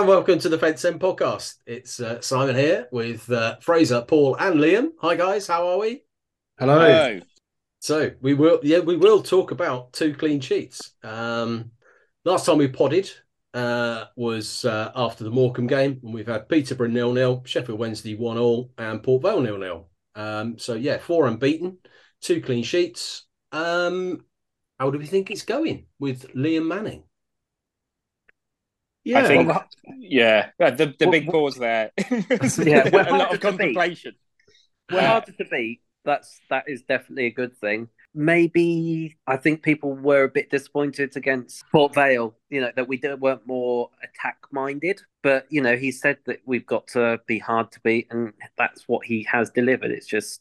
And welcome to the Fence End podcast. It's uh, Simon here with uh, Fraser, Paul, and Liam. Hi guys, how are we? Hello. Hello. So we will, yeah, we will talk about two clean sheets. Um, last time we podded uh, was uh, after the Morecambe game, and we've had Peterborough nil nil, Sheffield Wednesday one all, and Port Vale nil nil. Um, so yeah, four unbeaten, two clean sheets. Um, how do we think it's going with Liam Manning? I think, well, yeah, the the Well, big pause there. Yeah, a lot of beat. contemplation. we're harder to beat. That's that is definitely a good thing. Maybe I think people were a bit disappointed against Port Vale. You know that we weren't more attack minded, but you know he said that we've got to be hard to beat, and that's what he has delivered. It's just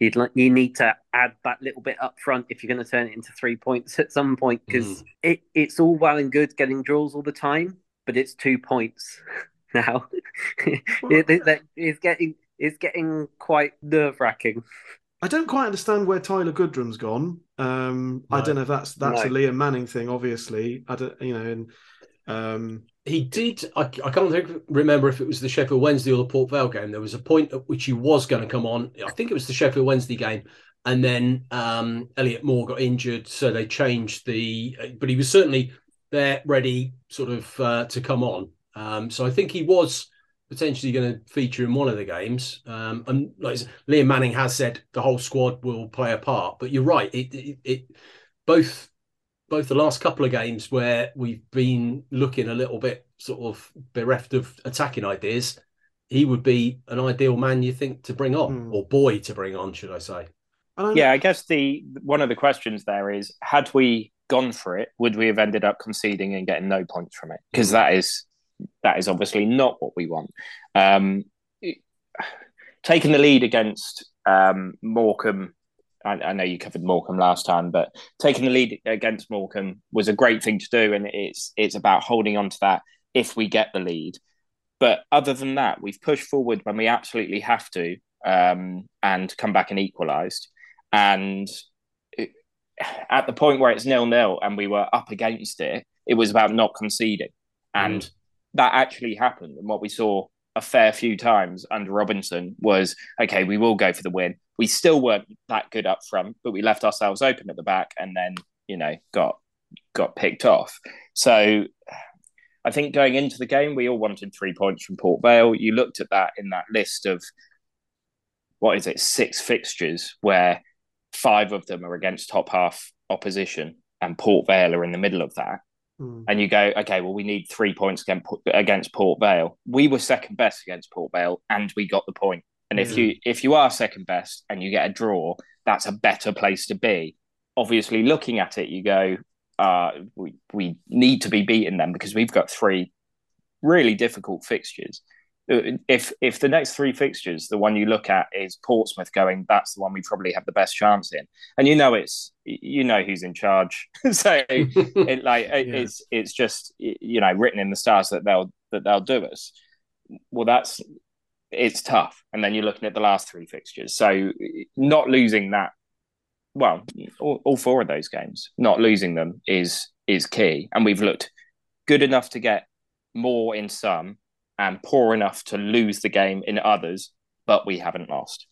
you'd like you need to add that little bit up front if you're going to turn it into three points at some point because it, it's all well and good getting draws all the time, but it's two points now. it, it- it's getting it's getting quite nerve wracking. I don't quite understand where Tyler Goodrham's gone. Um, I don't know if that's that's a No. Liam Manning thing. Obviously, I don't, you know, and um, He did. I, I can't think, remember if it was the Sheffield Wednesday or the Port Vale game. There was a point at which he was going to come on. I think it was the Sheffield Wednesday game, and then um, Elliott Moore got injured, so they changed the. But he was certainly there, ready, sort of uh, to come on. Um, so I think he was potentially going to feature in one of the games. Um, and like Liam Manning has said the whole squad will play a part. But you're right. It, it, it both both the last couple of games where we've been looking a little bit sort of bereft of attacking ideas, he would be an ideal man you think to bring on Hmm. or boy to bring on, should I say? I don't Yeah, I guess the one of the questions there is: had we gone for it, would we have ended up conceding and getting no points from it? Because that is that is obviously not what we want. Um, it- taking the lead against um, Morecambe. I, I know you covered Morecambe last time, but taking the lead against Morecambe was a great thing to do, and it's it's about holding on to that if we get the lead. But other than that, we've pushed forward when we absolutely have to, um, and come back and equalised. And it- at the point where it's nil nil and we were up against it, it was about not conceding, and that actually happened. And what we saw a fair few times under Robinson was okay, we will go for the win. We still weren't that good up front, but we left ourselves open at the back, and then you know got got picked off. So I think going into the game, we all wanted three points from Port Vale. You looked at that in that list of what is it, six fixtures where five of them are against top half opposition, and Port Vale are in the middle of that. Hmm. And you go, okay, well, we need three points against, against Port Vale. We were second best against Port Vale, and we got the point. And if you if you are second best and you get a draw, that's a better place to be. Obviously, looking at it, you go, uh, we we need to be beating them because we've got three really difficult fixtures. Uh, If if the next three fixtures, the one you look at is Portsmouth going, that's the one we probably have the best chance in, and you know it's you know who's in charge, so it like it- Yeah. it's it's just you know written in the stars that they'll that they'll do us. Well, that's it's tough, and then you're looking at the last three fixtures, so not losing that. Well, all, all four of those games, not losing them is is key, and we've looked good enough to get more in some, and poor enough to lose the game in others, but we haven't lost.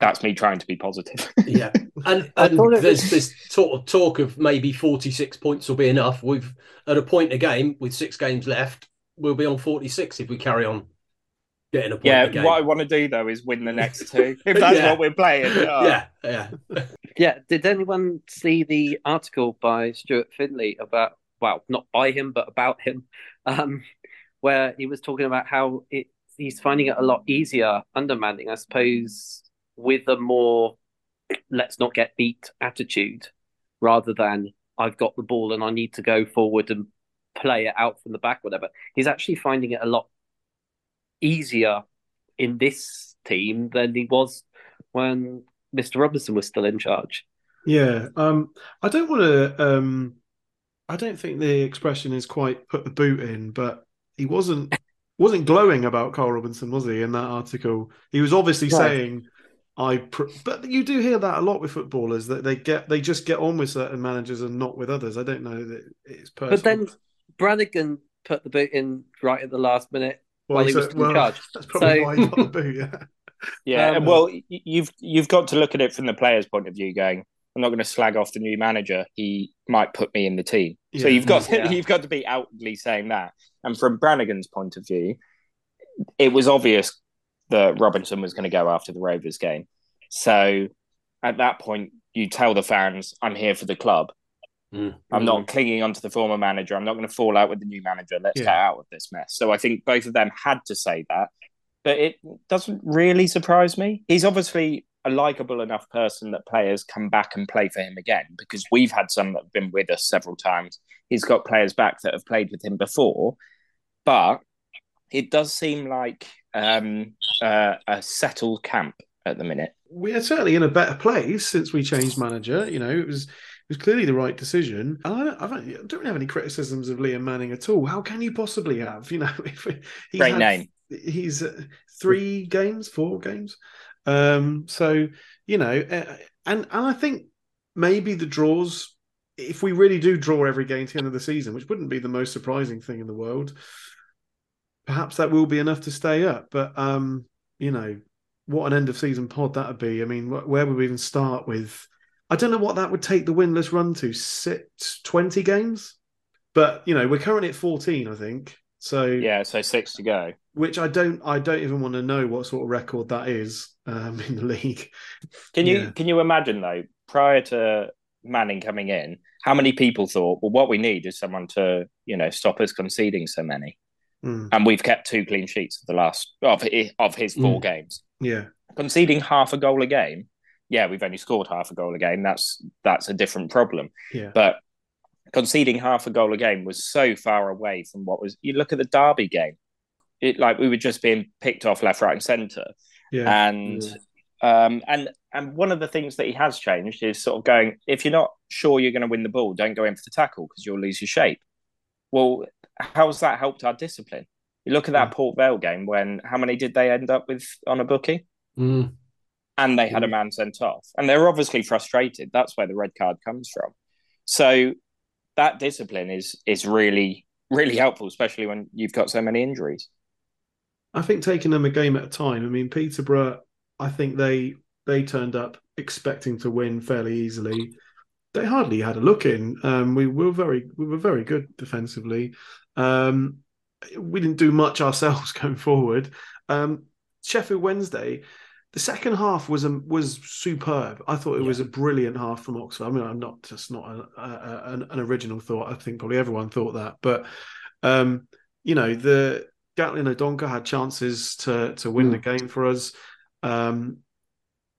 That's me trying to be positive. yeah, and and there's was- this sort of talk of maybe 46 points will be enough. We've at a point a game with six games left, we'll be on 46 if we carry on getting a point yeah, game. what I want to do though is win the next two. If that's Yeah. what we're playing, oh. yeah, yeah. Yeah. Did anyone see the article by Stuart Findlay about well, not by him, but about him, um, where he was talking about how it he's finding it a lot easier under Manning, I suppose, with a more let's not get beat attitude rather than I've got the ball and I need to go forward and play it out from the back, whatever. He's actually finding it a lot easier in this team than he was when Mr. Robinson was still in charge. Yeah, um, I don't want to. Um, I don't think the expression is quite put the boot in, but he wasn't wasn't glowing about Carl Robinson, was he? In that article, he was obviously No. saying, "I." Pr-, but you do hear that a lot with footballers that they get they just get on with certain managers and not with others. I don't know that it's personal. But then Brannagan put the boot in right at the last minute Well, while he so- was in well, charge. That's probably So- why he got the boot. Yeah. Yeah, Um, well, you've you've got to look at it from the player's point of view. Going, I'm not going to slag off the new manager. He might put me in the team. So you've got Yeah. you've got to be outwardly saying that. And from Brannagan's point of view, it was obvious that Robinson was going to go after the Rovers game. So at that point, you tell the fans, "I'm here for the club. Mm. I'm not clinging onto the former manager. I'm not going to fall out with the new manager. Let's Yeah. get out of this mess." So I think both of them had to say that, but it doesn't really surprise me. He's obviously a likable enough person that players come back and play for him again because we've had some that have been with us several times. He's got players back that have played with him before, but it does seem like um, uh, a settled camp at the minute. we are certainly in a better place since we changed manager. You know, it was it was clearly the right decision. And I don't, I don't, I don't really have any criticisms of Liam Manning at all. How can you possibly have? You know, if he's Great had- name. He's uh, three games, four games. Um, so you know, uh, and and I think maybe the draws. If we really do draw every game to the end of the season, which wouldn't be the most surprising thing in the world, perhaps that will be enough to stay up. But um, you know, what an end of season pod that would be. I mean, wh- where would we even start with? I don't know what that would take the winless run to. Six, 20 games? But, you know, we're currently at 14, I think. So, Yeah, so six to go. which I don't, I don't even want to know what sort of record that is um, in the league. Can you Yeah. can you imagine though, prior to Manning coming in, how many people thought, well, what we need is someone to, you know, stop us conceding so many, Mm, and we've kept two clean sheets of the last of of his four games, yeah. conceding half a goal a game. Yeah, we've only scored half a goal a game. That's that's a different problem. Yeah. But conceding half a goal a game was so far away from what was. You look at the Derby game, it like we were just being picked off left, right, and centre Yeah. and um and and one of the things that he has changed is sort of going if you're not sure you're going to win the ball don't go in for the tackle because you'll lose your shape well how's that helped our discipline you look at that Yeah. port vale game when how many did they end up with on a bookie Mm. And they had a man sent off and they're obviously frustrated that's where the red card comes from so that discipline is is really really helpful especially when you've got so many injuries I think taking them a game at a time. I mean, Peterborough, I think they they turned up expecting to win fairly easily. They hardly had a look in. Um, we were very we were very good defensively. Um, we didn't do much ourselves going forward. Um, Sheffield Wednesday, the second half was um, was superb. I thought it was a brilliant half from Oxford. I mean, I'm not just not a, a, an, an original thought. I think probably everyone thought that, but um, you know the Gatlin O'Donkor had chances to to win the game for us. Um,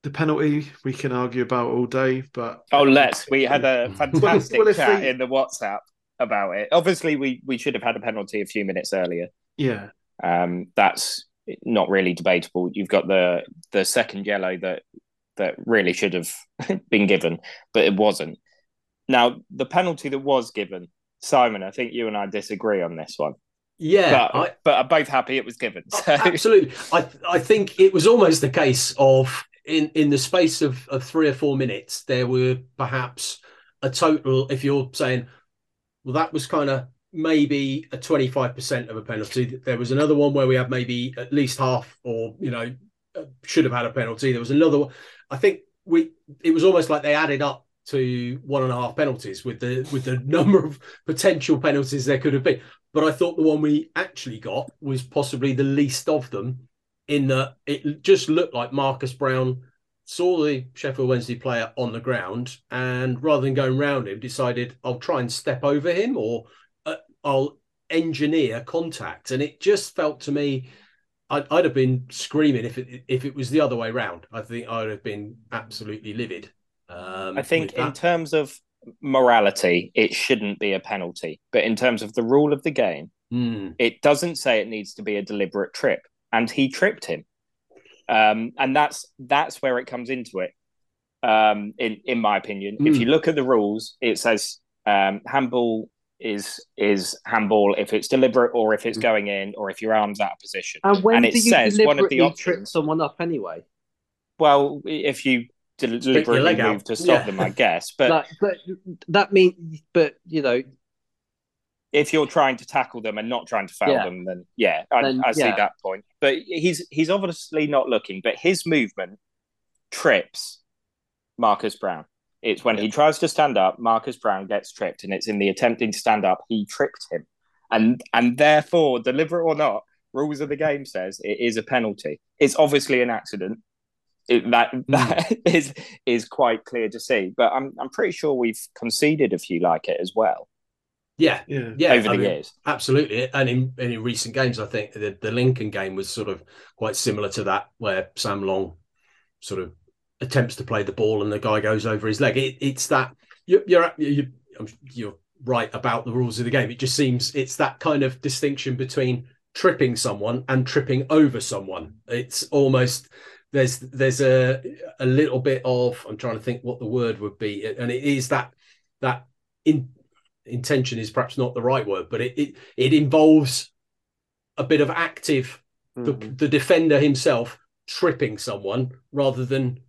the penalty we can argue about all day, but Oh, let's. We had a fantastic Well, if chat they- in the WhatsApp about it. Obviously, we we should have had a penalty a few minutes earlier. yeah, Um, that's not really debatable. You've got the the second yellow that that really should have been given, but it wasn't. Now, the penalty that was given, Simon, I think you and I disagree on this one, Yeah, but I, but are both happy it was given. Oh, So absolutely. I I think it was almost the case of in in the space of, of three or four minutes, there were perhaps a total. If you're saying, well, that was kind of maybe a twenty five percent of a penalty. There was another one where we had maybe at least half, or you know, uh, should have had a penalty. There was another one. I think we. It was almost like they added up to one and a half penalties with the with the number of potential penalties there could have been but I thought the one we actually got was possibly the least of them, in that it just looked like Marcus Browne saw the Sheffield Wednesday player on the ground and rather than going round him, decided I'll try and step over him or I'll engineer contact, and it just felt to me. I'd, I'd have been screaming if it if it was the other way round. I think I'd have been absolutely livid. Um, I think in terms of morality, it shouldn't be a penalty. But in terms of the rule of the game, Mm. it doesn't say it needs to be a deliberate trip, and he tripped him. Um, and that's that's where it comes into it. Um, in in my opinion, if Mm. you look at the rules, it says um, handball is is handball if it's deliberate or if it's Mm. going in or if your arm's out of position. And when And it do you says one of the deliberately trip options- someone up anyway? Well, if you del- deliberately move to stop Yeah. them, I guess. But like, but that means, but you know, if you're trying to tackle them and not trying to foul Yeah. them, then yeah, I, Then, I see yeah. that point. But he's he's obviously not looking, but his movement trips Marcus Browne. It's when he tries to stand up, Marcus Browne gets tripped, and it's in the attempting to stand up, he tripped him, and and therefore, deliberate or not, rules of the game says it is a penalty. It's obviously an accident. It, that hmm. that is is quite clear to see, but I'm I'm pretty sure we've conceded a few like it as well Yeah, Yeah. yeah, over I the mean, years. Absolutely, and in, and in recent games, I think the, the Lincoln game was sort of quite similar to that, where Sam Long sort of attempts to play the ball and the guy goes over his leg. It, it's that you're you're, you're you're right about the rules of the game. It just seems it's that kind of distinction between tripping someone and tripping over someone. It's almost there's there's a a little bit of I'm trying to think what the word would be, and it is that that in intention is perhaps not the right word, but it it, it involves a bit of active the, Mhm. the defender himself tripping someone rather than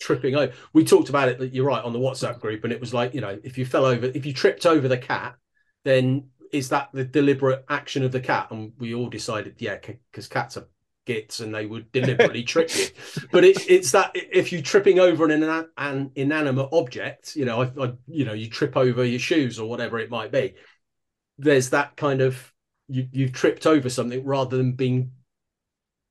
tripping over. We talked about it. That you're right on the WhatsApp group, and it was like you know if you fell over, if you tripped over the cat, then is that the deliberate action of the cat? And we all decided, yeah, because cats are gits and they would deliberately trip you. But it, it's that if you're tripping over an, inan- an inanimate object, you know, I, I, you know, you trip over your shoes or whatever it might be. There's that kind of you you've tripped over something rather than being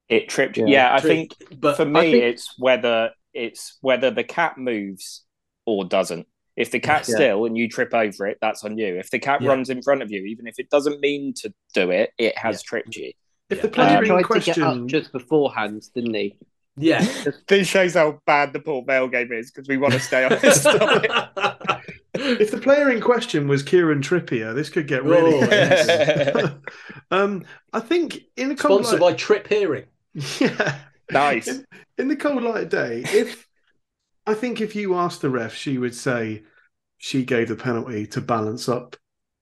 It tripped. Yeah. Yeah, I tripped. think But for me, think- it's whether it's whether the cat moves or doesn't. If the cat's Yeah. still and you trip over it, that's on you. If the cat Yeah. runs in front of you, even if it doesn't mean to do it, it has Yeah. tripped you. If the player Um, in tried to get up question, just beforehand, didn't he? yeah. This shows how bad the Port Vale game is because we want to stay on this topic. if the player in question was Kieran Trippier, this could get really. Oh, intense. um, I think in a cold Sponsored light, by Trip Hearing. yeah, nice. in, in the cold light of day, if I think if you asked the ref, she would say she gave the penalty to balance up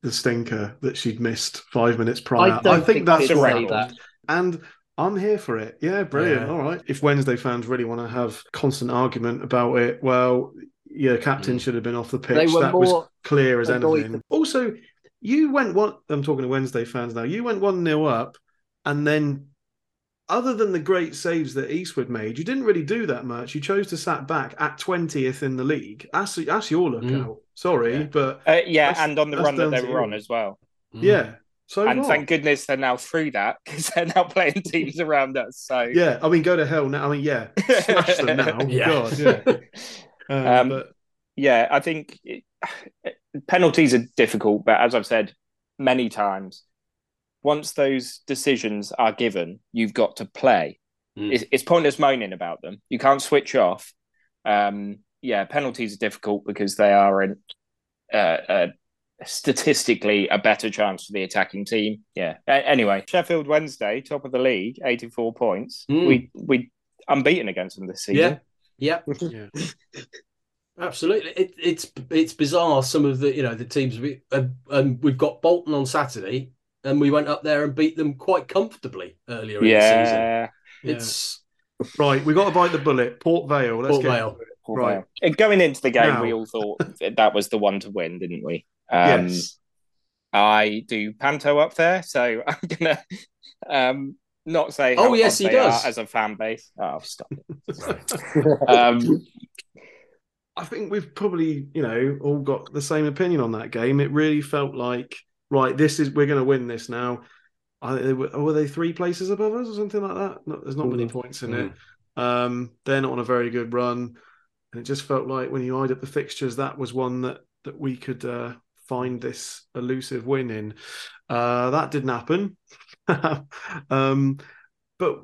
the stinker that she'd missed five minutes prior. I don't think, that's she'd what happened. that. And I'm here for it. Yeah, brilliant. Yeah. All right. If Wednesday fans really want to have constant argument about it, well, yeah, captain Mm. should have been off the pitch. That was clear as annoyed anything. Also, you went one. I'm talking to Wednesday fans now. You went one nil up, and then, other than the great saves that Eastwood made, you didn't really do that much. You chose to sat back at twentieth in the league. That's that's your lookout. Sorry, Yeah. but Uh, yeah, and on the run that they were on as well. Mm. yeah. So and what? thank goodness they're now through that because they're now playing teams around us. So Yeah, I mean, go to hell now. I mean, yeah, smash them now. Yeah. God, yeah. Um, Um, but yeah, I think it, penalties are difficult, but as I've said many times, once those decisions are given, you've got to play. Mm. It's, it's pointless moaning about them. You can't switch off. Um, yeah, penalties are difficult because they are an, uh, uh, statistically a better chance for the attacking team. Yeah. Anyway, Sheffield Wednesday, top of the league, eighty-four points. Mm. We we unbeaten against them this season. Yeah. Yeah. yeah. Absolutely, it, it's it's bizarre. Some of the you know the teams we uh, um, we've got Bolton on Saturday, and we went up there and beat them quite comfortably earlier in the season. Yeah. It's Right, We've got to bite the bullet. Port Vale. Let's Port get Vale. Port Right. Vale. And Going into the game, Now- we all thought that, that was the one to win, didn't we? Um, yes. I do Panto up there, so I'm gonna um, not say. Oh, yes, he they does. as a fan base. Oh, stop it. Um, I think we've probably, you know, all got the same opinion on that game. It really felt like, right, this is we're going to win this now. I, they were, were they three places above us or something like that? No, there's not many Mm. points in Mm. it. Um, they're not on a very good run, and it just felt like when you eyed up the fixtures, that was one that that we could uh, find this elusive win in. Uh, that didn't happen. um, but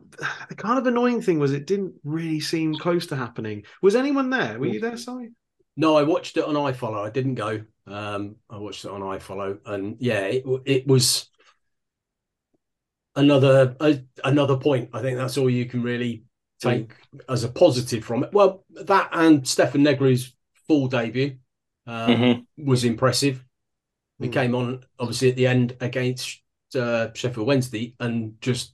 the kind of annoying thing was it didn't really seem close to happening. Was anyone there? Were you there, Si? no, I watched it on iFollow. I didn't go. Um, I watched it on iFollow, and yeah, it it was another uh, another point. I think that's all you can really take as a positive from it. Well, that and Stefan Negru's full debut um, Mhm. was impressive. He Mm. came on obviously at the end against uh, Sheffield Wednesday and just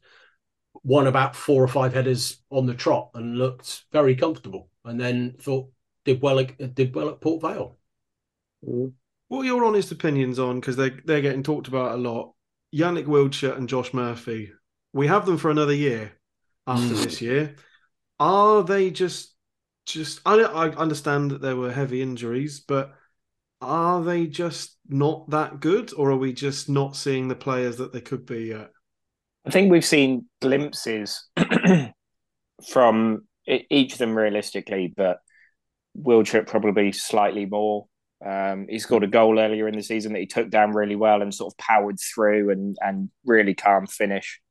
won about four or five headers on the trot and looked very comfortable. And then thought did well did well at Port Vale. What are your honest opinions on because they they're getting talked about a lot? Yannick Wildschut and Josh Murphy. We have them for another year after Mm. this year. Are they just just? I I understand that there were heavy injuries, but are they just not that good, or are we just not seeing the players that they could be yet? I think we've seen glimpses from each of them realistically, but Wildschut probably slightly more. Um, he scored a goal earlier in the season that he took down really well and sort of powered through and and really calm finish.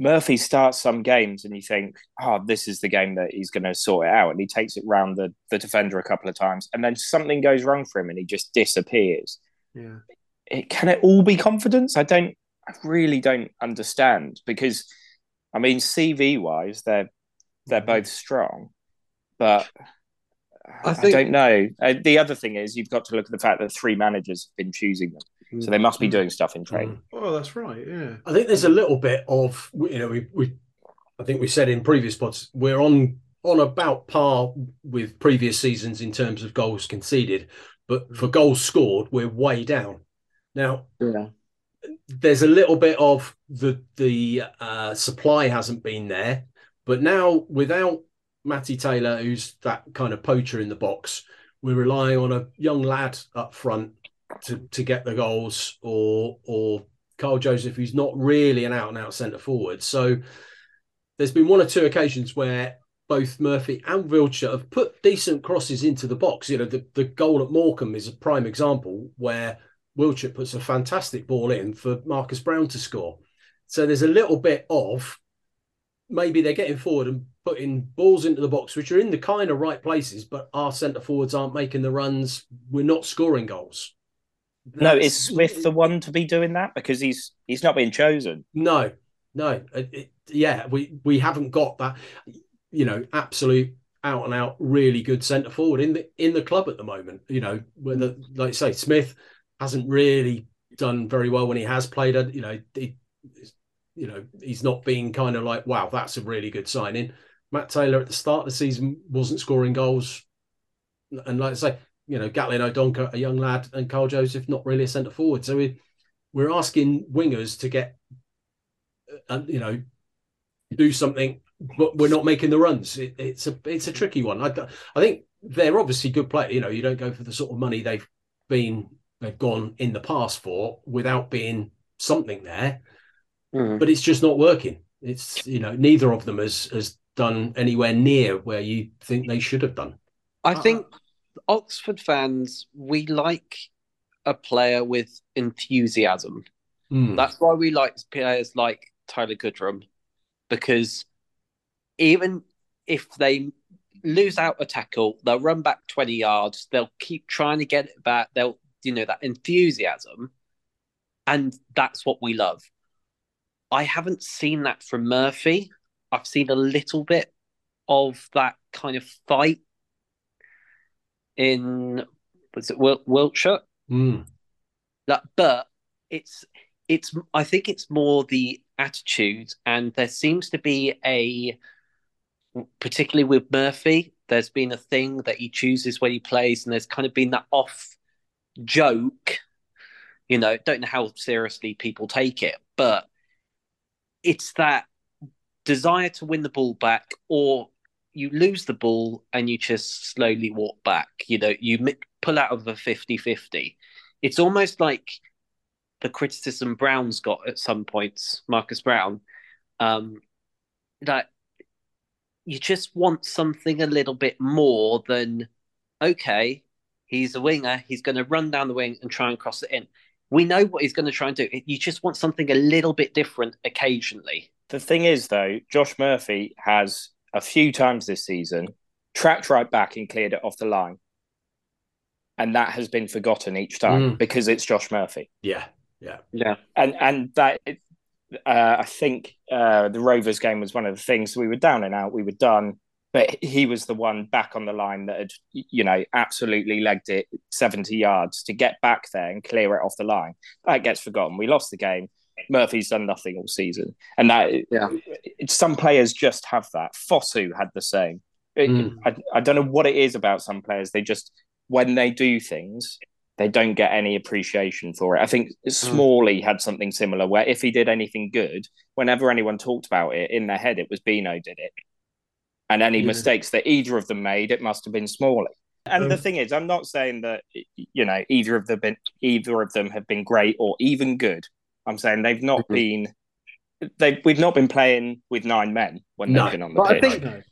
Murphy starts some games and you think, oh, this is the game that he's going to sort it out. And he takes it round the, the defender a couple of times. And then something goes wrong for him and he just disappears. Yeah, It, can it all be confidence? I don't, I really don't understand because, I mean, CV wise, they're, they're both strong, but I, I don't know. Uh, the other thing is you've got to look at the fact that three managers have been choosing them. So they must be doing stuff in training. oh, that's right. Yeah, I think there's a little bit of you know we we I think we said in previous pods we're on on about par with previous seasons in terms of goals conceded, but for goals scored we're way down. Now Yeah. there's a little bit of the the uh, supply hasn't been there, but now without Matty Taylor, who's that kind of poacher in the box, we're relying on a young lad up front to to get the goals, or or Kyle Joseph, who's not really an out and out centre forward. So there's been one or two occasions where both Murphy and Wildschut have put decent crosses into the box. You know, the, the goal at Morecambe is a prime example where Wildschut puts a fantastic ball in for Marcus Browne to score. So there's a little bit of maybe they're getting forward and putting balls into the box, which are in the kind of right places, but our centre forwards aren't making the runs. We're not scoring goals. No, is Smith the one to be doing that because he's he's not being chosen? No, no. It, it- yeah, we we haven't got that. You know, absolute out and out really good centre forward in the in the club at the moment. You know, when the, like I say Smith hasn't really done very well when he has played. You know, he, you know he's not being kind of like wow, that's a really good signing. Matt Taylor at the start of the season wasn't scoring goals, and like I say, you know, Gatlin O'Donkor, a young lad, and Kyle Joseph, not really a centre forward. So we we're asking wingers to get, uh, you know, do something, but we're not making the runs. It, it's a it's a tricky one. I, I think they're obviously good players. You know, you don't go for the sort of money they've been they've gone in the past for without being something there. Mm. But it's just not working. It's you know neither of them has has done anywhere near where you think they should have done. I Uh, think Oxford fans, we like a player with enthusiasm. Hmm. That's why we like players like Tyler Goodrham, because even if they lose out a tackle, they'll run back 20 yards, they'll keep trying to get it back, they'll, you know, that enthusiasm. And that's what we love. I haven't seen that from Murphy. I've seen a little bit of that kind of fight in was it Wil- Wildschut? Hmm. That, but it's it's I think it's more the attitude, and there seems to be a particularly with Murphy. There's been a thing that he chooses when he plays, and there's kind of been that off joke. You know, don't know how seriously people take it, but it's that desire to win the ball back, or you lose the ball and you just slowly walk back. You know, you pull out of a 50 50. It's almost like the criticism Browne's got at some points, Marcus Browne, um, that you just want something a little bit more than, okay, he's a winger, he's going to run down the wing and try and cross it in. We know what he's going to try and do. You just want something a little bit different occasionally. The thing is, though, Josh Murphy has a few times this season tracked right back and cleared it off the line. And that has been forgotten each time Mm. because it's Josh Murphy. Yeah, yeah. Yeah. And and that uh, I think uh, the Rovers game was one of the things we were down and out, we were done. But he was the one back on the line that had, you know, absolutely legged it 70 yards to get back there and clear it off the line. That gets forgotten. We lost the game. Murphy's done nothing all season. And that Yeah. some players just have that. Fosu had the same. It- Mm. I, I don't know what it is about some players. They just, when they do things, they don't get any appreciation for it. I think Smalley had something similar where if he did anything good, whenever anyone talked about it in their head, it was Bino did it. And any Yeah. mistakes that either of them made, it must have been Smalley. And the Um, thing is, I'm not saying that you know either of them been either of them have been great or even good. I'm saying they've not Mhm. been they we've not been playing with nine men when No. they've been on the But I pitch. think-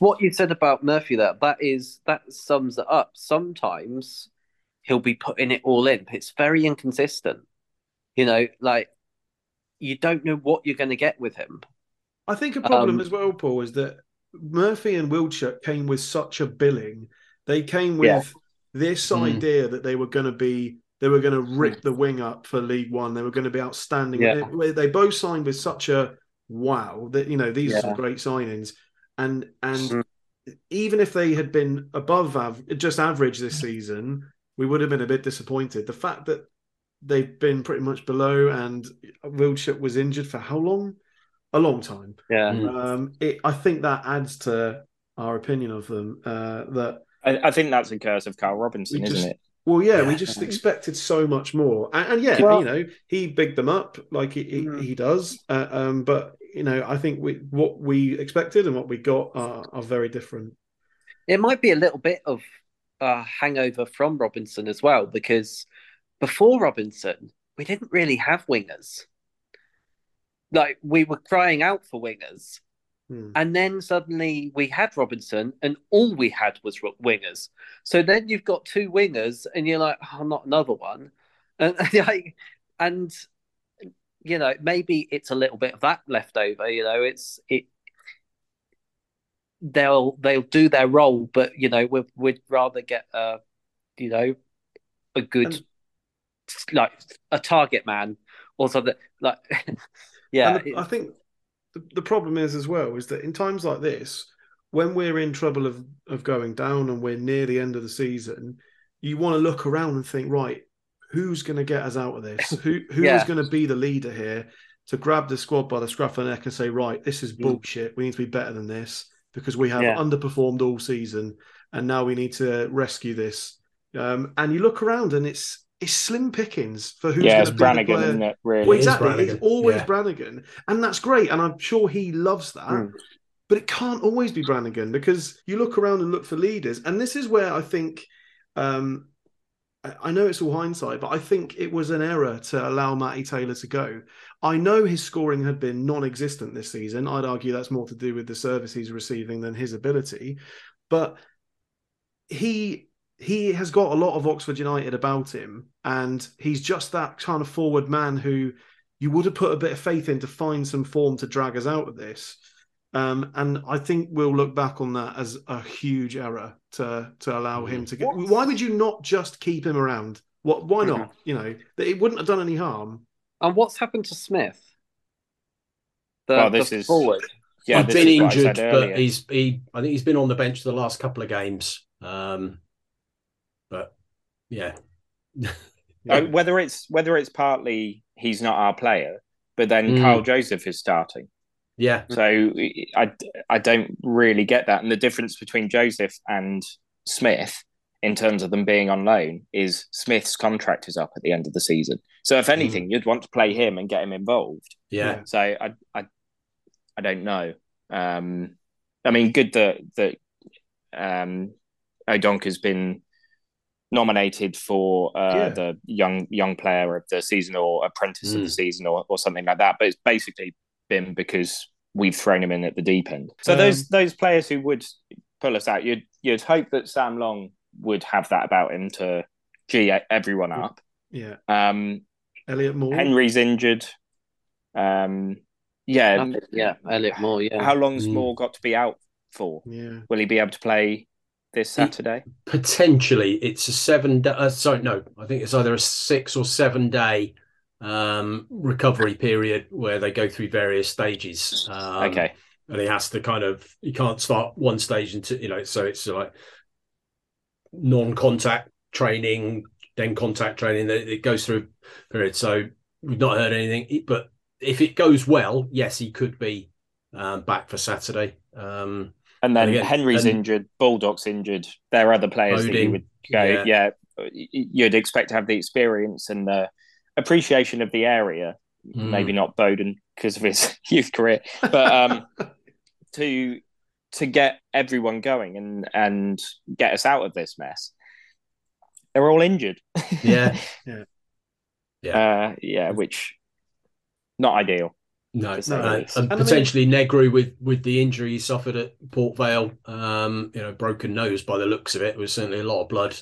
what you said about Murphy there, that is that sums it up. Sometimes he'll be putting it all in. but It's very inconsistent. You know, like you don't know what you're going to get with him. I think a problem Um, as well, Paul, is that Murphy and Wildschut came with such a billing. They came with Yeah. this Mm. idea that they were going to be, they were going to rip the wing up for League One. They were going to be outstanding. Yeah. They, they both signed with such a wow that you know these are some great signings, and and Mm. even if they had been above av- just average this season, we would have been a bit disappointed. The fact that they've been pretty much below, and Wildschut was injured for how long? A long time. Yeah. Mm. Um, it, I think that adds to our opinion of them. Uh, that I, I think that's a curse of Carl Robinson, We isn't just- it? well, yeah, we just expected so much more, and, and yeah, Well- you know, he bigged them up like he he, Mm. he does. Uh, um, but you know, I think we what we expected and what we got are, are very different. It might be a little bit of a hangover from Robinson as well, because before Robinson, we didn't really have wingers. Like we were crying out for wingers, Hmm. and then suddenly we had Robinson, and all we had was ro- wingers. So then you've got two wingers, and you're like, oh, not another one, and like, and you know, maybe it's a little bit of that left over. You know, it's it. They'll they'll do their role, but you know, we'd, we'd rather get a, you know, a good, like a target man or something like. yeah, the- I think the, the problem is as well is that in times like this, when we're in trouble of of going down and we're near the end of the season, you want to look around and think, right, who's going to get us out of this? Who who is Yeah. going to be the leader here to grab the squad by the scruff of the neck and say, right, this is Mm. bullshit. We need to be better than this because we have Yeah. underperformed all season, and now we need to rescue this. Um, and you look around and it's it's slim pickings for who's yeah, going to be the Brannagan, player. isn't it? Really? Well, It is exactly. Brannagan, It's always yeah. Brannagan, and that's great, and I'm sure he loves that. Mm. But it can't always be Brannagan because you look around and look for leaders, and this is where I think, um, I I know it's all hindsight, but I think it was an error to allow Matty Taylor to go. I know his scoring had been non-existent this season. I'd argue that's more to do with the service he's receiving than his ability, but he he has got a lot of Oxford United about him, and he's just that kind of forward man who you would have put a bit of faith in to find some form to drag us out of this. Um, and I think we'll look back on that as a huge error to to allow him to get. What? Why would you not just keep him around? What? Why not? You know, it wouldn't have done any harm. And what's happened to Smith? The, Well, this the is- forward. Yeah, he's this been is what I injured, but he's he. I think he's been on the bench for the last couple of games. Um, but yeah, Uh, whether it's whether it's partly he's not our player, but then Mm. Kyle Joseph is starting. yeah, So I, I don't really get that. And the difference between Joseph and Smith in terms of them being on loan is Smith's contract is up at the end of the season. So if anything, you'd want to play him and get him involved. yeah. So I I, I don't know. Um, I mean, good that that um, O'Donkor's been nominated for uh, Yeah. the young young player of the season or apprentice of Mm. the season or, or something like that. But it's basically been because we've thrown him in at the deep end. So Um, those those players who would pull us out, you'd you'd hope that Sam Long would have that about him to gee everyone up. Yeah, Um, Elliott Moore. Henry's injured. Um, yeah, yeah, Elliott Moore. Yeah, how long's Mm. Moore got to be out for? Yeah, Will he be able to play this Saturday? Potentially, it's a seven. Day, uh, sorry, no, I think it's either a six or seven day um, recovery period where they go through various stages. Um, okay. and he has to kind of he can't start one stage until you know so it's like non-contact training then contact training it it goes through period so we've not heard anything but if it goes well yes he could be um, back for saturday um And then And Henry's and- injured, Bulldog's injured. There are other players that you would go, yeah. yeah. you'd expect to have the experience and the appreciation of the area. Mm. Maybe not Bowden because of his youth career, but um, to to get everyone going and and get us out of this mess. They're all injured. Yeah, yeah, yeah, uh, yeah. Which not ideal. No, no. and potentially I mean, Negru with with the injury he suffered at Port Vale, um, you know, broken nose by the looks of it. it was certainly a lot of blood.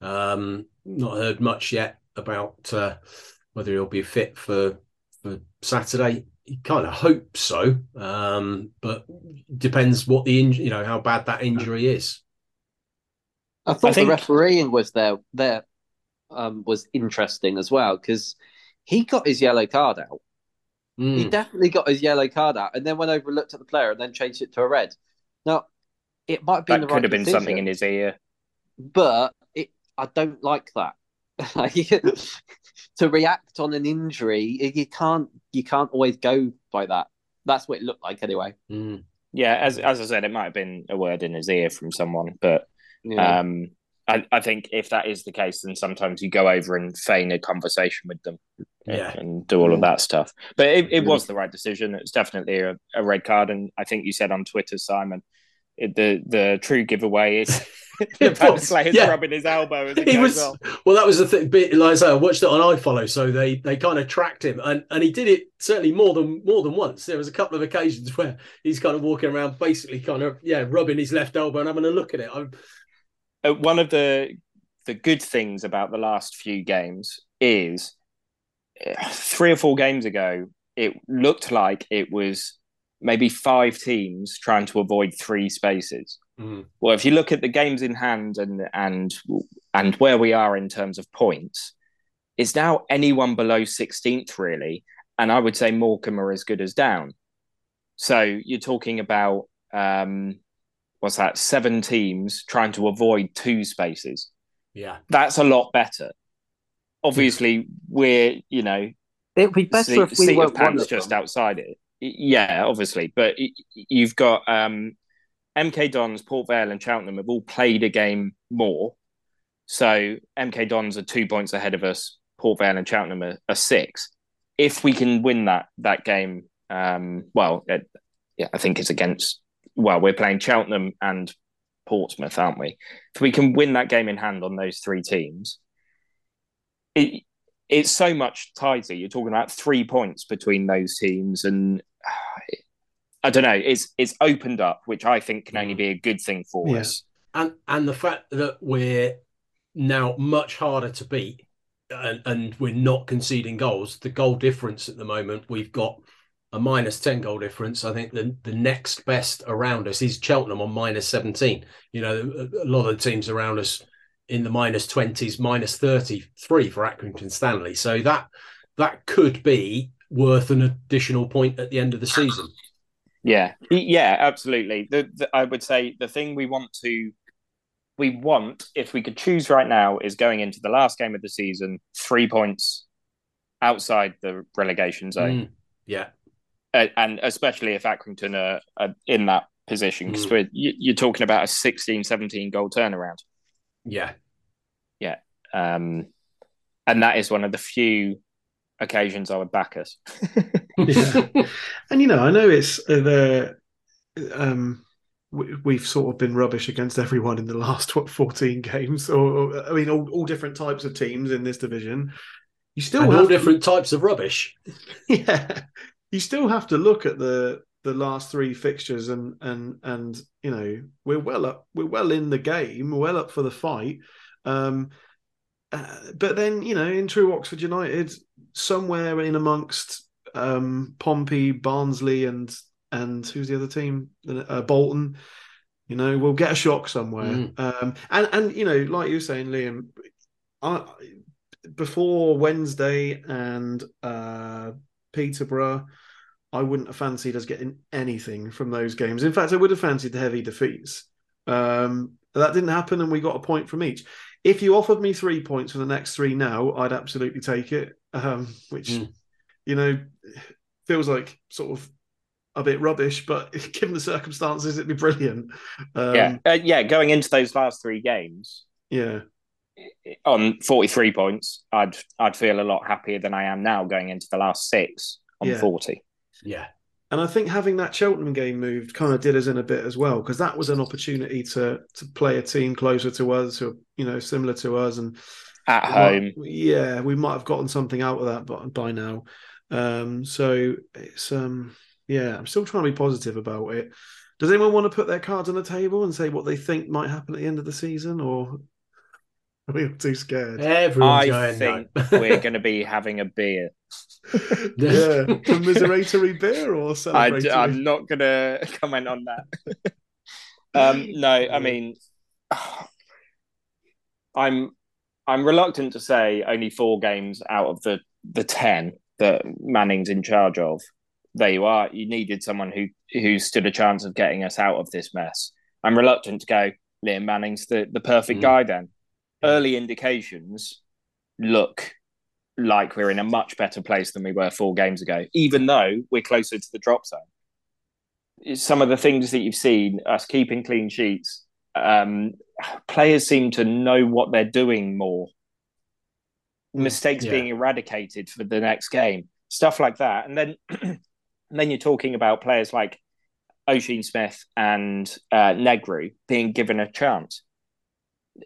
Um, not heard much yet about uh, whether he'll be fit for for Saturday. He kind of hopes so, um, but depends what the injury, you know, how bad that injury is. I thought I think... the refereeing was there there um, was interesting as well because he got his yellow card out Mm. He definitely got his yellow card out and then went over and looked at the player and then changed it to a red. Now, it might be that the could right have been decision, something in his ear, but it, I don't like that. to react on an injury, you can't you can't always go by that. That's what it looked like anyway. Mm. Yeah, as as I said, it might have been a word in his ear from someone, but yeah. um, I, I think if that is the case, then sometimes you go over and feign a conversation with them yeah. and do all of that stuff. But it, it was the right decision. It was definitely a, a red card. And I think you said on Twitter, Simon, it, the the true giveaway is the player's yeah. rubbing his elbow as he was, well. well, that was the thing. Bit like I say, I watched it on iFollow, so they they kind of tracked him, and and he did it certainly more than more than once. There was a couple of occasions where he's kind of walking around, basically kind of yeah, rubbing his left elbow and having a look at it. I'm, uh, one of the the good things about the last few games is uh, three or four games ago, it looked like it was maybe five teams trying to avoid three spaces. Mm. Well, if you look at the games in hand and and and where we are in terms of points, it's now anyone below 16th really, and I would say Morecambe are as good as down. So you're talking about um, what's that? Seven teams trying to avoid two spaces. Yeah, that's a lot better. Obviously, we're you know it'd be better seat, if we were pants just them. outside it. Yeah, obviously, but you've got um, MK Dons, Port Vale, and Cheltenham have all played a game more. So MK Dons are two points ahead of us. Port Vale and Cheltenham are, are six. If we can win that that game, um, well, it, yeah, I think it's against well, we're playing Cheltenham and Portsmouth, aren't we? If we can win that game in hand on those three teams, it, it's so much tighter. You're talking about three points between those teams, and I don't know. It's it's opened up, which I think can only mm. be a good thing for yeah. us. And and the fact that we're now much harder to beat, and, and we're not conceding goals. The goal difference at the moment, we've got a minus 10 goal difference. I think the, the next best around us is Cheltenham on minus 17. You know, a, lot of the teams around us in the minus 20s, minus 33 for Accrington Stanley. So that that could be worth an additional point at the end of the season. Yeah, yeah, absolutely. The, the, I would say the thing we want to, we want, if we could choose right now, is going into the last game of the season, three points outside the relegation zone. Mm, yeah and especially if Accrington are, are in that position because mm. you, are talking about a 16 17 goal turnaround. Yeah. Yeah. Um, and that is one of the few occasions i would back us. Yeah. and you know i know it's uh, the um we, have sort of been rubbish against everyone in the last what 14 games or, or i mean all, all different types of teams in this division. You still and have all different types of rubbish. Yeah you still have to look at the the last three fixtures and and and you know we're well up we're well in the game well up for the fight. Um uh, but then you know in true oxford united somewhere in amongst um pompey barnsley and and who's the other team? Uh, bolton you know we'll get a shock somewhere. Mm. um and and you know like you were saying liam I, before wednesday and uh peterborough I wouldn't have fancied us getting anything from those games. In fact, I would have fancied the heavy defeats. Um, that didn't happen, and we got a point from each. If you offered me three points for the next three now, I'd absolutely take it. Um, which, mm. you know, feels like sort of a bit rubbish, but given the circumstances, it'd be brilliant. Um, yeah, uh, yeah. Going into those last three games, yeah, on 43 points, I'd I'd feel a lot happier than I am now going into the last six on Yeah. 40. Yeah. And I think having that Cheltenham game moved kind of did us in a bit as well because that was an opportunity to to play a team closer to us, who you know similar to us, and At home, might- yeah, we might have gotten something out of that by, by now. Um, so it's um, yeah, I'm still trying to be positive about it. Does anyone want to put their cards on the table and say what they think might happen at the end of the season, or are we all too scared? Everyone's I going think no. we're going to be having a beer. yeah, commiseratory beer or I, celebratory? am not going to comment on that. um, no, I mean, I'm I'm reluctant to say only four games out of the the ten that Manning's in charge of. There you are. You needed someone who who stood a chance of getting us out of this mess. I'm reluctant to go. Liam Manning's the the perfect Mm. guy. Then early indications look like we're in a much better place than we were four games ago, even though we're closer to the drop zone. Some of the things that you've seen, us keeping clean sheets, um, players seem to know what they're doing more. Mistakes Yeah. being eradicated for the next game, stuff like that, and then and then you're talking about players like Oisin Smyth and uh, Negru being given a chance.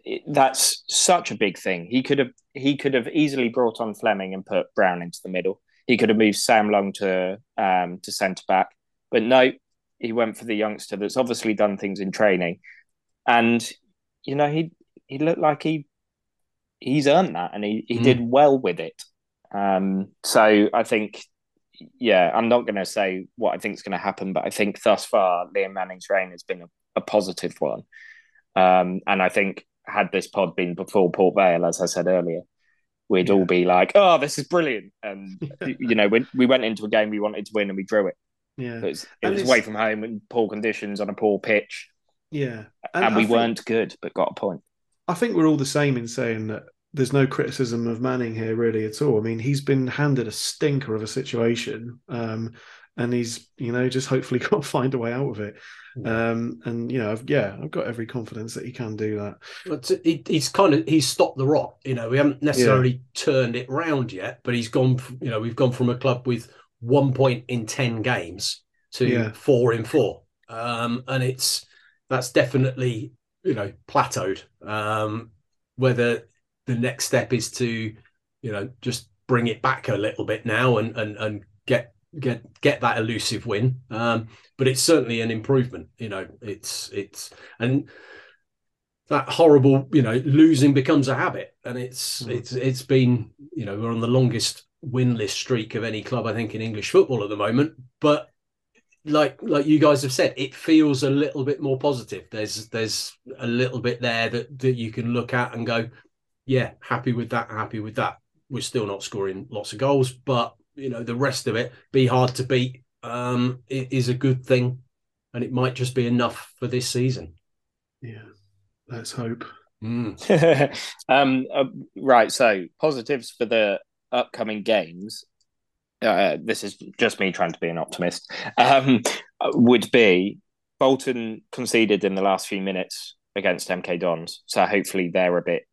It- that's such a big thing. He could have he could have easily brought on Fleming and put Browne into the middle. He could have moved Sam Long to um, to centre back, but no, he went for the youngster that's obviously done things in training, and you know he he looked like he he's earned that, and he he Mm. did well with it. Um, so I think, yeah, I'm not going to say what I think is going to happen, but I think thus far Liam Manning's reign has been a, a positive one, um, and I think had this pod been before Port Vale, as I said earlier, we'd Yeah. all be like, "Oh, this is brilliant!" And you know, we, we went into a game we wanted to win and we drew it. Yeah, It was, it was away from home in poor conditions on a poor pitch, yeah, and, I we think- weren't good, but got a point. I think we're all the same in saying that there's no criticism of Manning here really at all. I mean, he's been handed a stinker of a situation, um, and he's you know just hopefully got to find a way out of it. Um, and you know, I've, yeah, I've got every confidence that he can do that. But he, he's kind of he's stopped the rot. You know, we haven't necessarily turned it round yet, but he's gone. You know, we've gone from a club with one point in ten games to Yeah. four in four, um, and it's that's definitely you know plateaued. Um, whether the next step is to you know just bring it back a little bit now and and and get get get that elusive win. Um, but it's certainly an improvement. You know, it's it's and that horrible, you know, losing becomes a habit, and it's Mm. it's it's been, you know, we're on the longest winless streak of any club I think in English football at the moment. But like like you guys have said, it feels a little bit more positive. There's there's a little bit there that that you can look at and go, yeah, happy with that, happy with that. We're still not scoring lots of goals, but you know the rest of it, be hard to beat, um, i- is a good thing, and it might just be enough for this season. Yeah, let's hope. Mm. um, uh, right. So positives for the upcoming games. Uh, this is just me trying to be an optimist. Um, would be Bolton conceded in the last few minutes against MK Dons, so hopefully they're a bit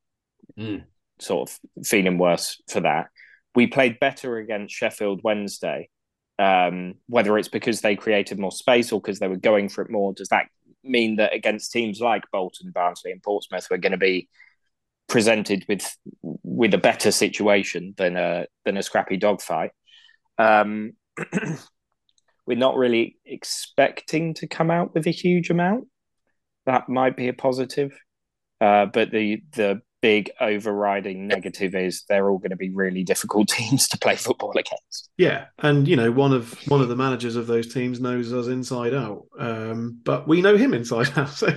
Mm. sort of feeling worse for that. We played better against Sheffield Wednesday. Um, whether it's because they created more space or because they were going for it more, does that mean that against teams like Bolton, Barnsley, and Portsmouth, we're going to be presented with with a better situation than a than a scrappy dogfight? Um, we're not really expecting to come out with a huge amount. That might be a positive, uh, but the the big overriding negative is they're all going to be really difficult teams to play football against. Yeah, and you know, one of one of the managers of those teams knows us inside out, um, but we know him inside out. So,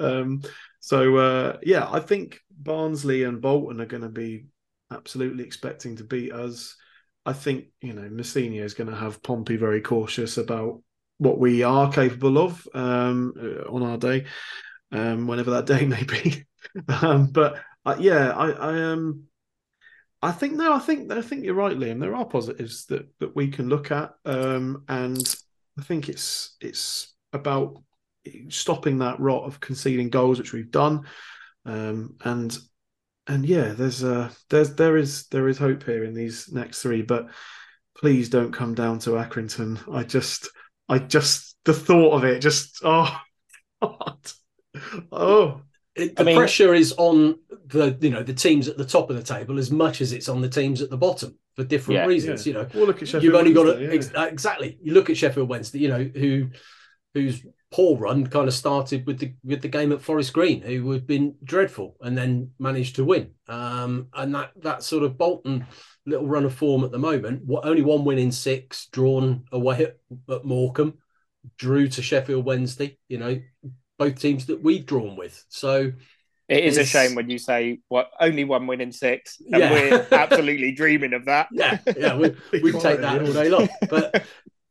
um, so uh, yeah, I think Barnsley and Bolton are going to be absolutely expecting to beat us. I think you know Mousinho is going to have Pompey very cautious about what we are capable of um, uh, on our day, um, whenever that day may be. um, but uh, yeah, I, I um. I think no, I think I think you're right, Liam. There are positives that that we can look at, um, and I think it's it's about stopping that rot of conceding goals, which we've done, um, and and yeah, there's uh there's there is there is hope here in these next three, but please don't come down to Accrington. I just I just the thought of it just oh God. oh it, the I mean, pressure is on the you know the teams at the top of the table as much as it's on the teams at the bottom for different yeah, reasons. Yeah. You know, well, look at Sheffield you've only Wednesday, got to, yeah. ex- exactly. You look at Sheffield Wednesday. You know who whose poor run kind of started with the with the game at Forest Green, who had been dreadful and then managed to win. Um, and that that sort of Bolton little run of form at the moment. What only one win in six, drawn away at, at Morecambe, drew to Sheffield Wednesday. You know, both teams that we've drawn with. So it is a shame when you say what only one win in six, and yeah. we're absolutely dreaming of that. Yeah, yeah, we we take that all day long. But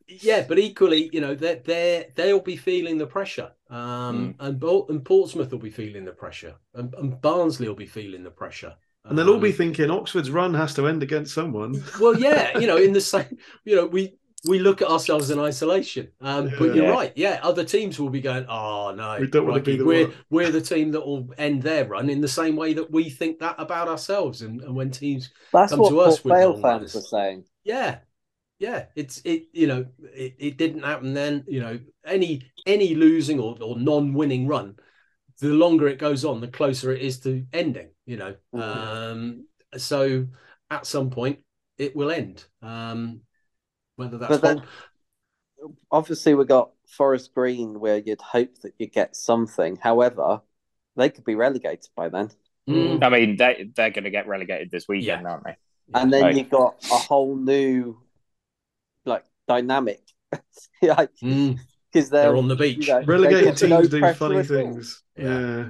yeah, but equally, you know, they they they'll be feeling the pressure, um, mm. and and Portsmouth will be feeling the pressure, and, and Barnsley will be feeling the pressure. And they'll all be um, thinking Oxford's run has to end against someone. Well, yeah, you know, in the same, you know, we we look at ourselves in isolation. Um, yeah. But you're right. Yeah, other teams will be going, oh, no. We don't want to be the we're, one. we're the team that will end their run in the same way that we think that about ourselves. And, and when teams That's come to us with Vale fans were saying. Yeah. Yeah. It's, it, you know, it, it didn't happen then. You know, any any losing or, or non winning run, the longer it goes on, the closer it is to ending, you know. Mm-hmm. Um, so at some point, it will end. Um, whether that's but then, obviously we got Forest Green where you'd hope that you get something. However, they could be relegated by then. Mm. I mean, they they're going to get relegated this weekend, yeah. aren't they? And then you've got a whole new like dynamic, like because mm. they're, they're, on the beach. You know, Relegated teams do funny things. Yeah. yeah.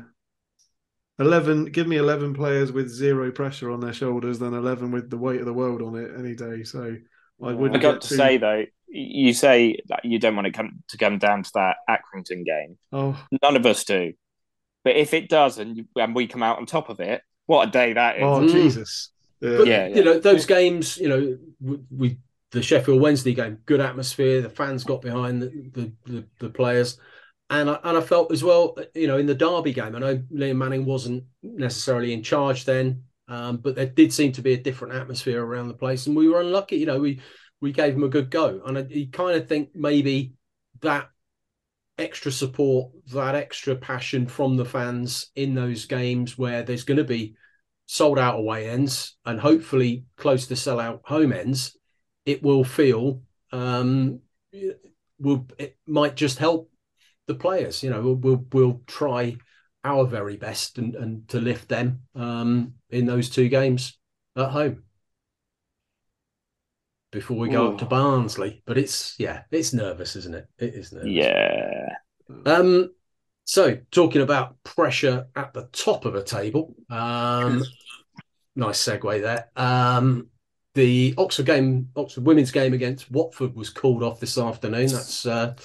11 give me 11 players with zero pressure on their shoulders than 11 with the weight of the world on it any day so I would. I got to too... say though, you say that you don't want it come, to come down to that Accrington game. Oh, none of us do. But if it does, and, and we come out on top of it, what a day that is! Oh mm. Jesus! Yeah. But, yeah, yeah, you know those games. You know, we, we, the Sheffield Wednesday game, good atmosphere. The fans got behind the the, the, the players. And I, and I felt as well, you know, in the Derby game, I know Liam Manning wasn't necessarily in charge then, um, but there did seem to be a different atmosphere around the place, and we were unlucky. You know, we we gave him a good go, and I, you kind of think maybe that extra support, that extra passion from the fans in those games where there's going to be sold out away ends and hopefully close to sell out home ends, it will feel um, will it might just help the players. You know, we'll we'll, we'll try our very best and, and to lift them um, in those two games at home before we go Ooh. up to Barnsley. But it's yeah, it's nervous, isn't it? It is nervous. Yeah. Um. So talking about pressure at the top of a table. Um. nice segue there. Um. The Oxford game, Oxford women's game against Watford was called off this afternoon. That's uh,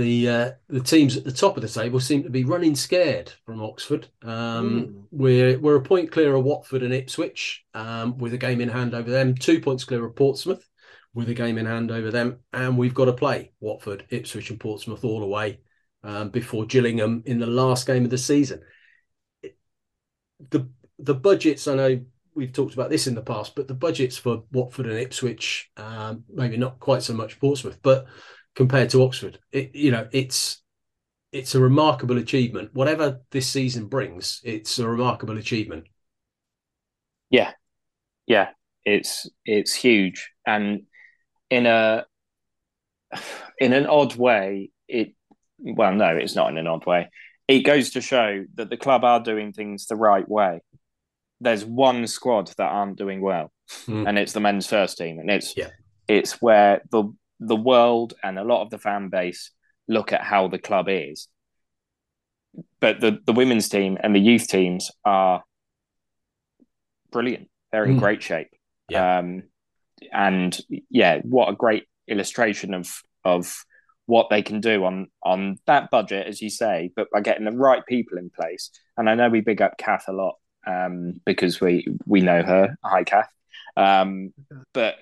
the uh, the teams at the top of the table seem to be running scared from Oxford. Um, mm. We're we're a point clear of Watford and Ipswich um, with a game in hand over them. Two points clear of Portsmouth with a game in hand over them, and we've got to play Watford, Ipswich, and Portsmouth all away um, before Gillingham in the last game of the season. The the budgets I know we've talked about this in the past, but the budgets for Watford and Ipswich, um, maybe not quite so much Portsmouth, but compared to Oxford. It, you know, it's it's a remarkable achievement. Whatever this season brings, it's a remarkable achievement. Yeah, yeah, it's it's huge, and in a in an odd way, it well, no, it's not in an odd way. It goes to show that the club are doing things the right way. There's one squad that aren't doing well, mm. and it's the men's first team, and it's yeah. it's where the the world and a lot of the fan base look at how the club is. But the, the women's team and the youth teams are brilliant. They're in mm. great shape. Yeah. Um, and yeah, what a great illustration of of what they can do on on that budget, as you say, but by getting the right people in place. And I know we big up Kath a lot um, because we we know her. Hi, Kath. Um, but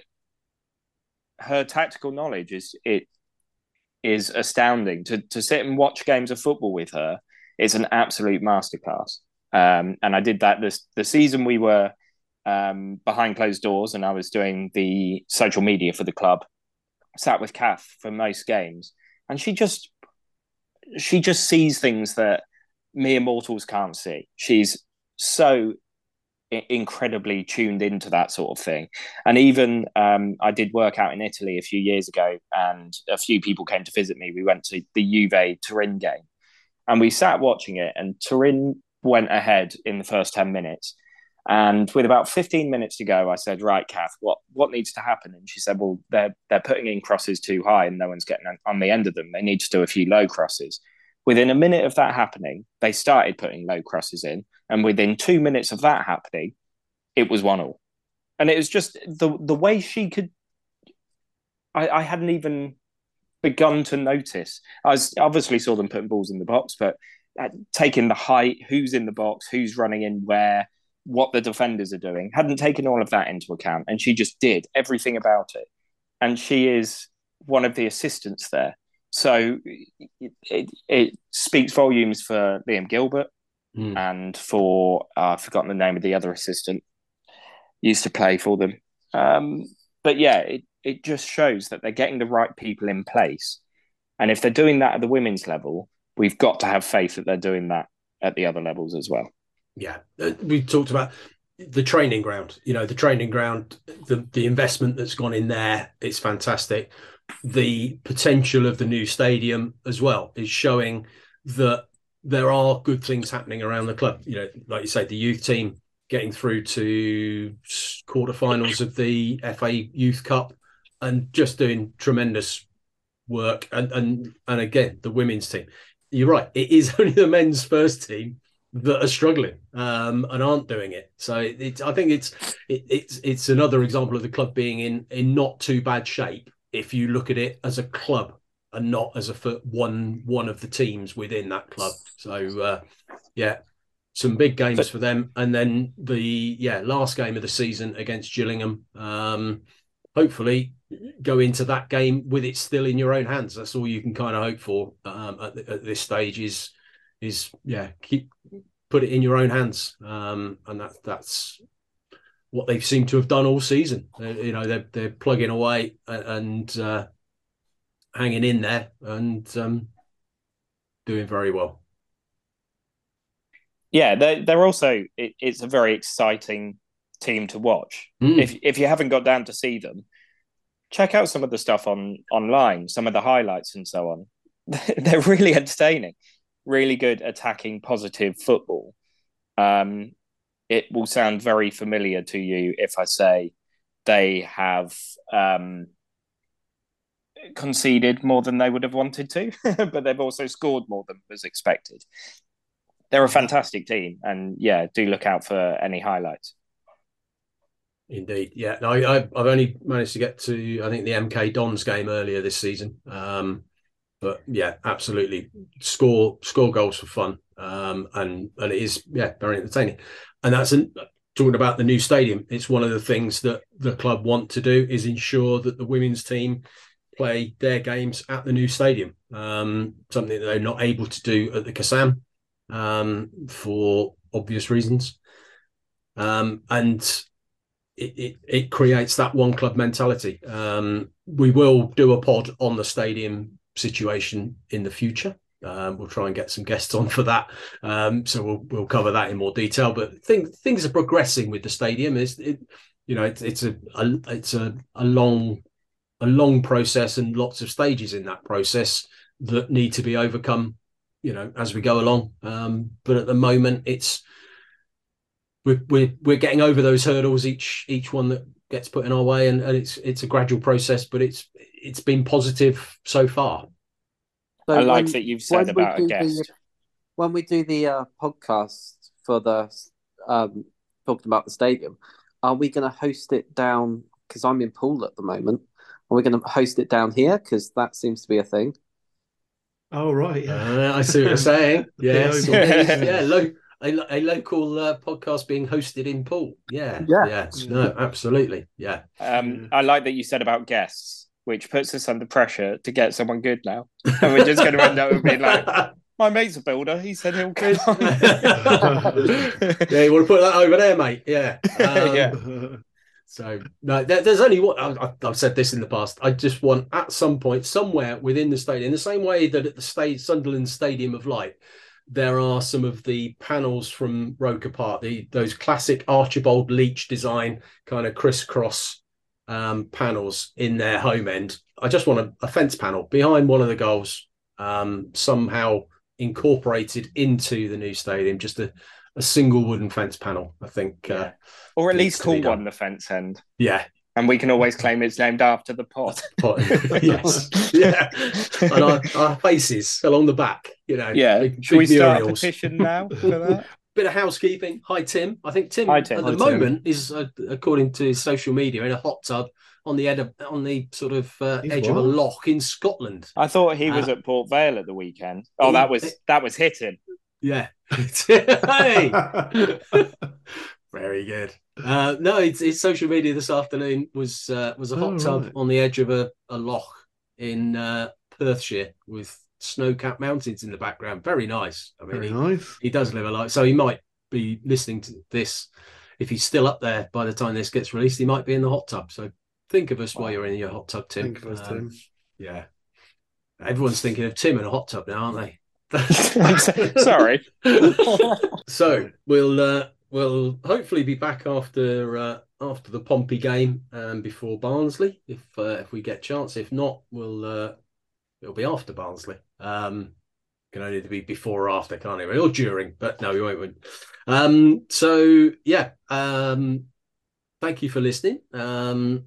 her tactical knowledge is it is astounding. To to sit and watch games of football with her is an absolute masterclass. Um, and I did that this the season we were um, behind closed doors, and I was doing the social media for the club. Sat with Kath for most games, and she just she just sees things that mere mortals can't see. She's so incredibly tuned into that sort of thing. And even um, I did work out in Italy a few years ago, and a few people came to visit me. We went to the Juve Turin game, and we sat watching it. And Turin went ahead in the first ten minutes. And with about 15 minutes to go, I said, "Right, Kath, what what needs to happen?" And she said, "Well, they're they're putting in crosses too high, and no one's getting on the end of them. They need to do a few low crosses." Within a minute of that happening, they started putting low crosses in, and within two minutes of that happening, it was one all. And it was just the the way she could. I, I hadn't even begun to notice. I was obviously saw them putting balls in the box, but uh, taking the height, who's in the box, who's running in where, what the defenders are doing, hadn't taken all of that into account, and she just did everything about it. And she is one of the assistants there. So it, it, it speaks volumes for Liam Gilbert mm. and for uh, I've forgotten the name of the other assistant used to play for them. Um, but yeah, it, it just shows that they're getting the right people in place. And if they're doing that at the women's level, we've got to have faith that they're doing that at the other levels as well. Yeah, uh, we talked about the training ground. You know, the training ground, the the investment that's gone in there, it's fantastic the potential of the new stadium as well is showing that there are good things happening around the club. You know, like you say, the youth team getting through to quarterfinals of the FA Youth Cup and just doing tremendous work. And and and again, the women's team. You're right. It is only the men's first team that are struggling um, and aren't doing it. So it's I think it's it, it's it's another example of the club being in in not too bad shape if you look at it as a club and not as a one one of the teams within that club. So uh, yeah, some big games for them, and then the yeah last game of the season against Gillingham. Um, hopefully, go into that game with it still in your own hands. That's all you can kind of hope for um, at, at, this stage. Is is yeah keep put it in your own hands, um, and that that's what they seem to have done all season. you know, they're they're plugging away and uh, hanging in there and um, doing very well. Yeah, they're they're also it, it's a very exciting team to watch. Mm. If if you haven't got down to see them, check out some of the stuff on online, some of the highlights and so on. they're really entertaining, really good attacking, positive football. Um, it will sound very familiar to you if I say they have um, conceded more than they would have wanted to, but they've also scored more than was expected. They're a fantastic team, and yeah, do look out for any highlights. Indeed, yeah. No, I, have only managed to get to I think the MK Dons game earlier this season, um, but yeah, absolutely score score goals for fun, um, and and it is yeah very entertaining and that's an, talking about the new stadium. It's one of the things that the club want to do is ensure that the women's team play their games at the new stadium. Um, something that they're not able to do at the Kassam um, for obvious reasons, um, and it, it, it creates that one club mentality. Um, we will do a pod on the stadium situation in the future. Um, we'll try and get some guests on for that. Um, so we'll we'll cover that in more detail. But think, things are progressing with the stadium. Is it, you know, it's, it's a, a it's a, a long a long process and lots of stages in that process that need to be overcome. You know, as we go along. Um, but at the moment, it's we're, we're we're getting over those hurdles each each one that gets put in our way, and, and it's it's a gradual process, but it's it's been positive so far. So I like when, that you've said about a guest. The, when we do the uh, podcast for the um, talking about the stadium, are we going to host it down? Because I'm in Poole at the moment. Are we're going to host it down here? Because that seems to be a thing. Oh right, yeah. Uh, I see what you're saying. Yes, yeah, lo- a, a local uh, podcast being hosted in Poole. Yeah, yeah, yeah. No, absolutely. Yeah. Um, I like that you said about guests which puts us under pressure to get someone good now. And we're just going to end up being like, My mate's a builder. He said he'll come. yeah, you want to put that over there, mate? Yeah. Um, Yeah. So no, there, there's only one. I, I've said this in the past. I just want at some point, somewhere within the stadium, in the same way that at the state Sunderland Stadium of Light, there are some of the panels from Roker Park, the those classic Archibald Leitch design kind of crisscross um, panels in their home end. I just want a, a fence panel behind one of the goals, um, somehow incorporated into the new stadium. Just a, a single wooden fence panel. I think. Uh, or at least to call one the fence end. yeah, And we can always claim it's named after the pot. Pot- yes, yeah, and our, our faces along the back. You know, Yeah. big, Should we big start a murals. petition now for that? Bit of housekeeping. Hi, Tim. I think Tim, Hi, Tim. at the Hi, Tim. moment is, uh, according to his social media, in a hot tub on the ed- on the sort of uh, He's edge of a what? loch in Scotland. I thought he was Uh, at Port Vale at the weekend. Oh, he- that was that was hitting. Yeah. hey. Very good. Uh, no, it's, it's social media this afternoon was uh, was a hot Oh, tub right. on the edge of a, a loch in uh, Perthshire with snow-capped mountains in the background. Very nice. I mean, Very he, nice. he does live a life, so he might be listening to this. If he's still up there by the time this gets released, he might be in the hot tub. So think of us while you're in your hot tub, Tim. Think of us, Um, Tim. Yeah. Everyone's thinking of Tim in a hot tub now, aren't they? Sorry. so we'll uh, we'll hopefully be back after uh, after the Pompey game and before Barnsley if uh, if we get chance. If not, we'll uh, it'll be after Barnsley. Um, can only be before or after, can't it? Or during, but no, we won't. win. Um, so yeah, um, thank you for listening. Um,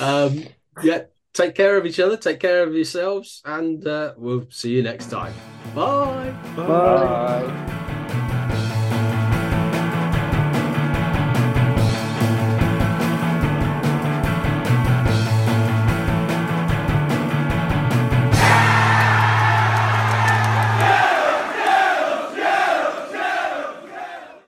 um, yeah, take care of each other, take care of yourselves, and uh, we'll see you next time. Bye. Bye. Bye.